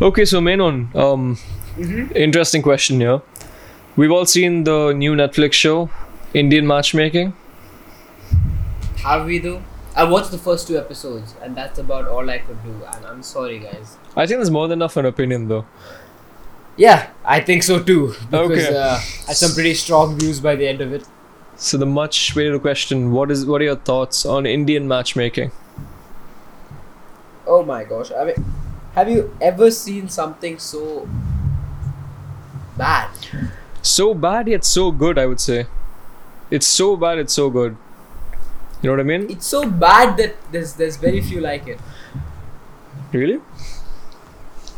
Okay, so Menon, um, interesting question here. We've all seen the new Netflix show, Indian Matchmaking. Have we though? I watched the first two episodes, and that's about all I could do. And I'm sorry, guys. I think there's more than enough an opinion though. Yeah, I think so too. Because Okay. uh, I had some pretty strong views by the end of it. So the much waited question: What is what are your thoughts on Indian matchmaking? Oh my gosh! I mean, have you ever seen something so bad? So bad yet so good, I would say. It's so bad, it's so good. You know what I mean? It's so bad that there's there's very few like it. Really?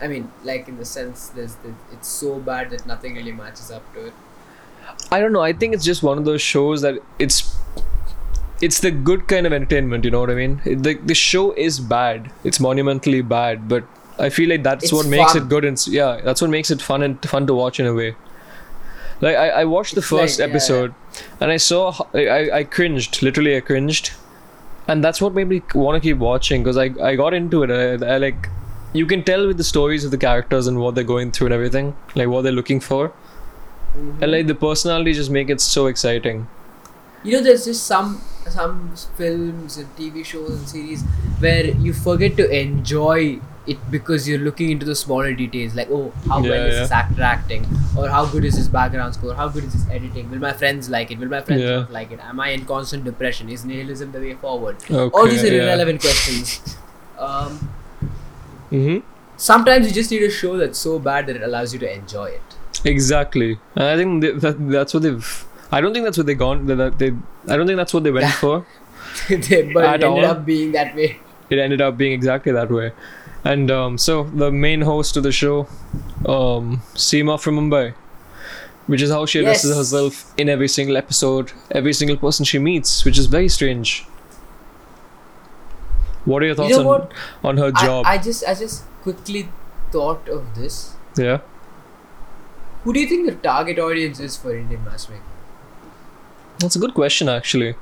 I mean, like in the sense, there's the, it's so bad that nothing really matches up to it. I don't know. I think it's just one of those shows that it's it's the good kind of entertainment. You know what I mean? The the show is bad. It's monumentally bad, but I feel like that's It's what makes fun. it good. And yeah, that's what makes it fun and fun to watch in a way. Like I, I watched the It's first like, yeah, episode, and I saw I, I cringed. Literally, I cringed, and that's what made me want to keep watching because I I got into it. I, I like you can tell with the stories of the characters and what they're going through and everything, like what they're looking for, mm-hmm. and like the personality just make it so exciting. You know, there's just some some films and TV shows and series where you forget to enjoy it because you're looking into the smaller details, like oh, how well Yeah, is yeah. this actor acting, or how good is his background score, how good is his editing, will my friends like it, will my friends Yeah. not like it, am I in constant depression, is nihilism the way forward? Okay, All these are irrelevant questions. Um, Mm-hmm. sometimes you just need a show that's so bad that it allows you to enjoy it. Exactly, and I think they, that that's what they've. I don't think that's what they gone. That that they. I don't think that's what they went for. They- but At it ended all. up being that way. It ended up being exactly that way, and um, so the main host of the show, um, Seema from Mumbai, which is how she addresses Yes. herself in every single episode, every single person she meets, which is very strange. What are your thoughts know on what? on her job? I, I just I just quickly thought of this. yeah. Who do you think the target audience is for Indian matchmaking? That's a good question, actually.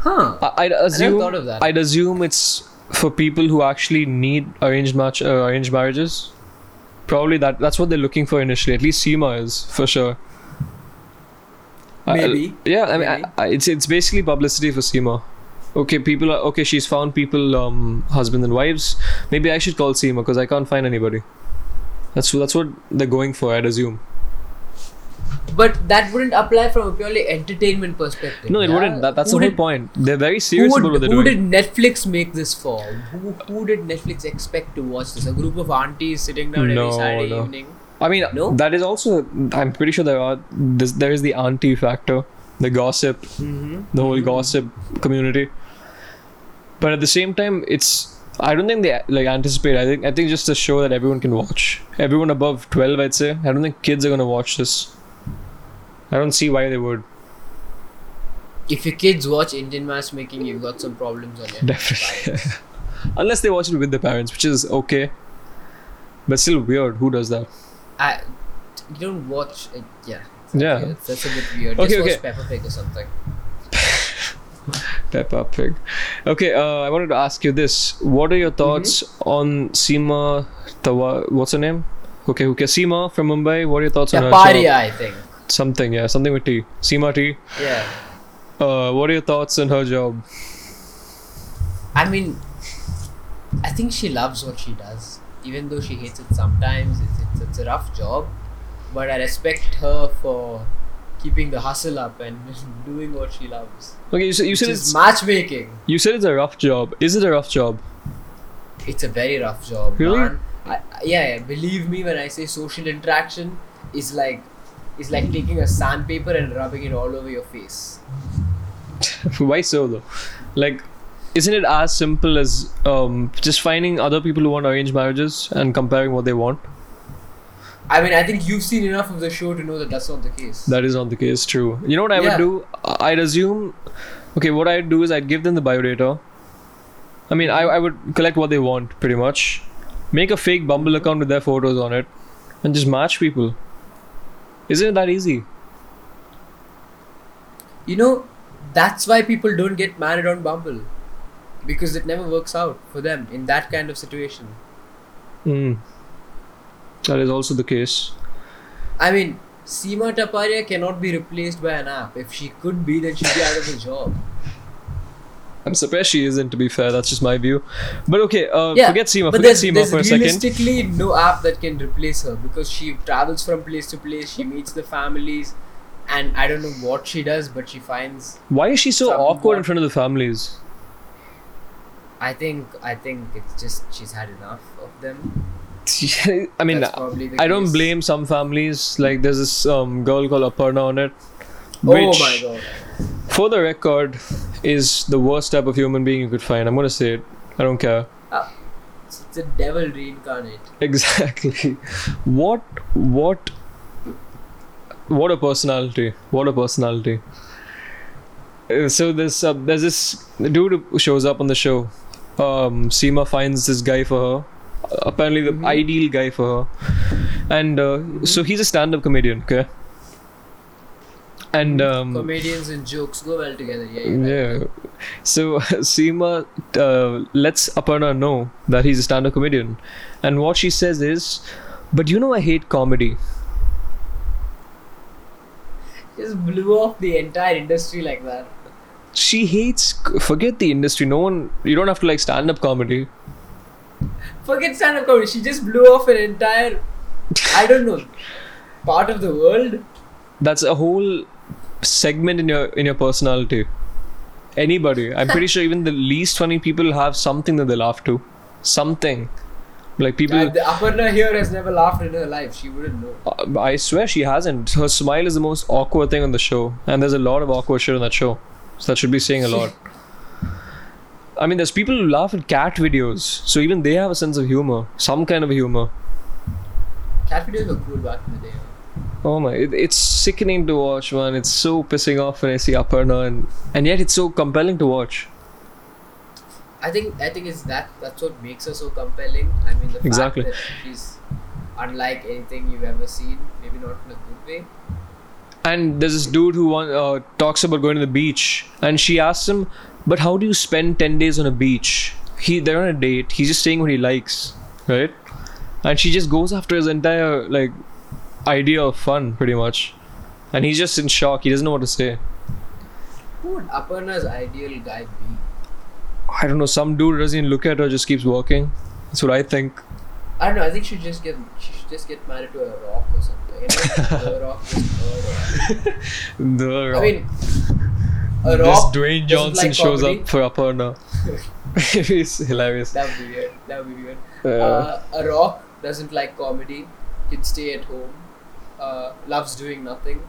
Huh. I, I'd assume. thought of that. I'd assume it's for people who actually need arranged match, uh, arranged marriages. Probably that. That's what they're looking for initially. At least Seema is for sure. I- Maybe. yeah, I mean, I. I, it's it's basically publicity for Seema. Okay, people are okay. She's found people, um, husband and wives. Maybe I should call Seema because I can't find anybody. That's that's what they're going for. I'd assume. But that wouldn't apply from a purely entertainment perspective. No, it yeah? wouldn't. That, that's Who the whole did- point. They're very serious would, about what they're who doing. did Netflix make this for? Who, who did Netflix expect to watch this? A group of aunties sitting down No, every Saturday no. evening? I mean, No? that is also. I'm pretty sure there are. This, there is the auntie factor, the gossip, Mm-hmm. the whole gossip community. But at the same time, it's. I don't think they like anticipate. I think I think just a show that everyone can watch. Everyone above twelve, I'd say. I don't think kids are gonna watch this. I don't see why they would. If your kids watch Indian matchmaking, you've got some problems on your Definitely. Unless they watch it with their parents, which is okay. But still weird. Who does that? I, you don't watch it, yeah. Yeah. Okay, that's, a bit weird. Okay, Just watch okay. Peppa Pig or something. Peppa Pig. Okay, uh, I wanted to ask you this. What are your thoughts on Seema Tawa? What's her name? Okay, okay, Seema from Mumbai. What are your thoughts on her Taparia. I think. Something, yeah, something with T. Seema T. Yeah. Uh, what are your thoughts on her job? I mean, I think she loves what she does, even though she hates it sometimes. It's, it's, it's a rough job, but I respect her for keeping the hustle up and doing what she loves. Okay, you said you said it's matchmaking. you said it's a rough job. Is it a rough job? It's a very rough job, Really? man. I- yeah, yeah, believe me when I say social interaction is like is like taking a sandpaper and rubbing it all over your face. Why so though? Like, isn't it as simple as um, just finding other people who want arranged marriages and comparing what they want? I mean, I think you've seen enough of the show to know that that's not the case. That is not the case. True. You know what I Yeah. would do? I'd assume. Okay, what I'd do is I'd give them the biodata. I mean, I, I would collect what they want pretty much. Make a fake Bumble account with their photos on it, and just match people. Isn't it that easy? You know, that's why people don't get married on Bumble. Because it never works out for them in that kind of situation. Mm. That is also the case. I mean, Seema Taparia cannot be replaced by an app. If she could be, then she'd be out of a job. I'm surprised she isn't. To be fair, that's just my view. But okay, uh, Yeah, forget Seema. Forget there's, Seema there's for a second. realistically no app that can replace her because she travels from place to place. She meets the families, and I don't know what she does, but she finds. Why is she so awkward in front of the families? I think I think it's just she's had enough of them. I mean, That's probably the I don't blame some families. Like there's this um, girl called Aparna on it, Oh my god! for the record, is the worst type of human being you could find. I'm gonna say it. I don't care. It's, it's a devil reincarnate. Exactly. What? What? What a personality! What a personality! Uh, So this uh, there's this dude who shows up on the show. Um, Seema finds this guy for her. Uh, apparently, the Mhm. ideal guy for her, and uh, so he's a stand-up comedian. Okay. And um, Comedians and jokes go well together. Yeah. you're right. yeah. So Seema uh, lets Aparna know that he's a stand-up comedian, and what she says is, "But you know, I hate comedy." Just blew off the entire industry like that. She hates. Forget the industry. No one. You don't have to like stand-up comedy. Forget stand-up comedy. She just blew off an entire. I don't know. Part of the world. That's a whole segment in your in your personality. Anybody. I'm pretty sure even the least funny people have something that they laugh to. Something. Like people. Uh, the Aparna here has never laughed in her life. She wouldn't know. Uh, I swear she hasn't. Her smile is the most awkward thing on the show, and there's a lot of awkward shit on that show. So that should be saying a lot. I mean, there's people who laugh at cat videos, so even they have a sense of humor, some kind of humor. Cat videos were cool back in the day. Oh my, it, it's sickening to watch, man. It's so pissing off when I see Aparna, and and yet it's so compelling to watch. I think I think it's that that's what makes her so compelling. I mean the Exactly. fact that she's unlike anything you've ever seen. Maybe not in a good way. And there's this dude who want, uh, talks about going to the beach, and she asks him, "But how do you spend ten days on a beach?" He they're on a date. He's just saying what he likes, right? And she just goes after his entire like idea of fun, pretty much. And he's just in shock. He doesn't know what to say. Who would Aparna's ideal guy be? I don't know. Some dude doesn't even look at her, just keeps walking. That's what I think. I don't know. I think she just get she should just get married to a rock or something. The rock, her rock. The I mean, a this. Dwayne Johnson like shows comedy. up for Aparna. it's hilarious. That would be weird. That would be weird. Uh, Uh, a rock doesn't like comedy. Can stay at home. Uh, loves doing nothing.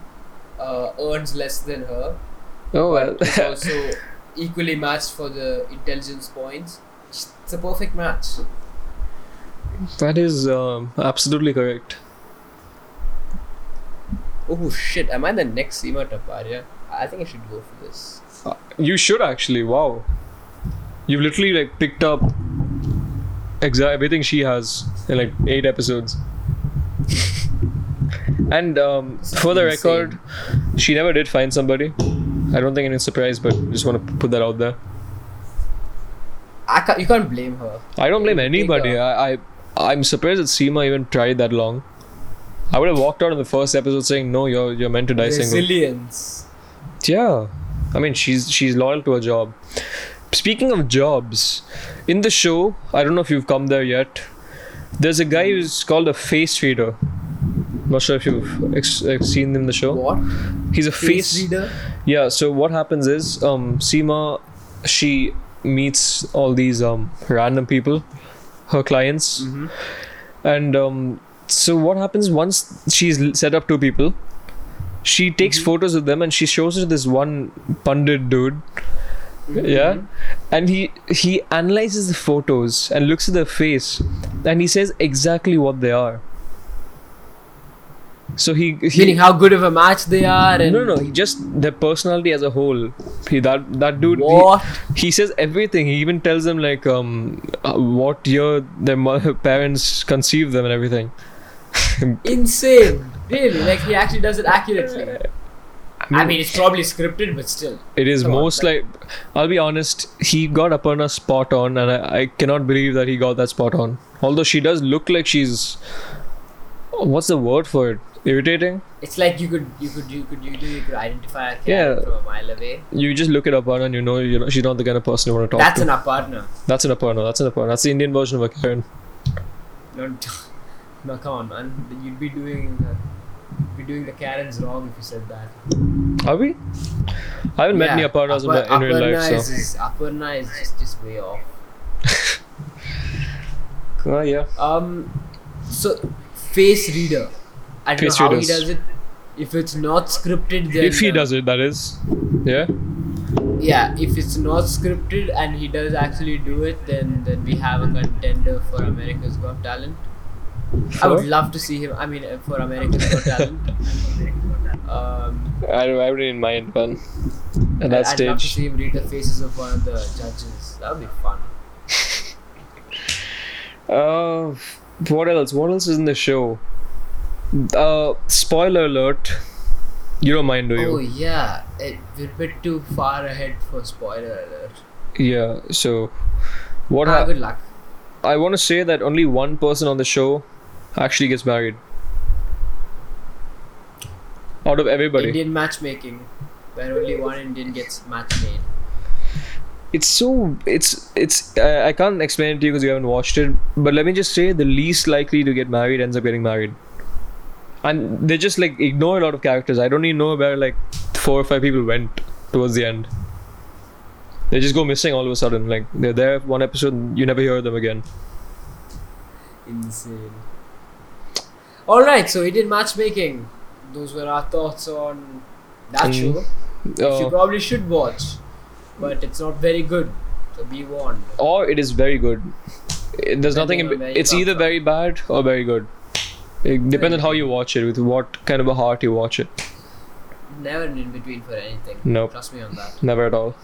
Uh, earns less than her. oh well. is also equally matched for the intelligence points. It's a perfect match. That is um, absolutely correct. Oh shit! Am I the next Seema Taparia? I think I should go for this. Uh, You should actually. Wow. You've literally like picked up exa- everything she has in like eight episodes. and um, for the Insane. record, she never did find somebody. I don't think any surprise, but just want to put that out there. I can't, you can't blame her. I don't blame anybody. I'm surprised that Seema even tried that long. I would have walked out in the first episode saying, "No, you're you're meant to die single." Resilience. Yeah, I mean she's she's loyal to her job. Speaking of jobs, in the show, I don't know if you've come there yet. There's a guy who's called a face reader. Not sure if you've ex- ex- seen him in the show. What? He's a Face face. reader. Yeah. So what happens is, um, Seema, she meets all these um random people, her clients, Mm-hmm. and um, so what happens once she's set up two people she takes photos of them and she shows it to this one pundit dude yeah and he he analyzes the photos and looks at their face and he says exactly what they are so he, he Meaning how good of a match they are and no no no he just their personality as a whole he that that dude he- what? he says everything. He even tells them like um uh, what year their mo- parents conceived them and everything. Insane. Really? Like he actually does it accurately. I mean, it's probably scripted, but still. It is Come on, most like I'll be honest. He got Aparna spot on, and I, I cannot believe that he got that spot on. Although she does look like she's what's the word for it? Irritating. It's like you could you could you could you, do you could identify a Karen Yeah. from a mile away. You just look at Aparna and you know you know she's not the kind of person you want to talk That's to. an Aparna. That's an Aparna. That's an Aparna. That's the Indian version of a Karen. Don't no come on man. You'd be doing uh, you'd be doing the Karens wrong if you said that. Are we? I haven't met any Yeah, Aparnas in, Apar- my, in real life, is, so. is Aparna is just just way off. Oh, yeah. Um, so face reader. I don't Face know how readers. he does it. If it's not scripted, then If he uh, does it, that is. Yeah. yeah. If it's not scripted and he does actually do it, then then we have a contender for America's Got Talent. I would love to see him. I mean, uh, for America's Got Talent. Um, I don't, I wouldn't mind, man. At that stage. I'd love to see him read the faces of one of the judges. That would be fun. Uh, what else? What else is in the show? Uh, spoiler alert. You don't mind, do you? Oh yeah, it, we're a bit too far ahead for spoiler alert. Yeah. So, what? Ah, hap good luck. I want to say that only one person on the show actually gets married. Out of everybody, Indian matchmaking, where only one Indian gets match made. it's so it's it's. Uh, I can't explain it to you because you haven't watched it. But let me just say, the least likely to get married ends up getting married, and they just like ignore a lot of characters. I don't even know where like four or five people went towards the end. They just go missing all of a sudden. Like they're there one episode, and you never hear them again. Insane. All right, so we did matchmaking. Those were our thoughts on that Mm. show. Which you Uh, probably should watch, but it's not very good. So be warned. or it is very good. There's nothing. In, Depending where it's either from. very bad or very good. It depends on how you watch it, with what kind of a heart you watch it. Never in between for anything. Nope. Trust me on that. Never at all.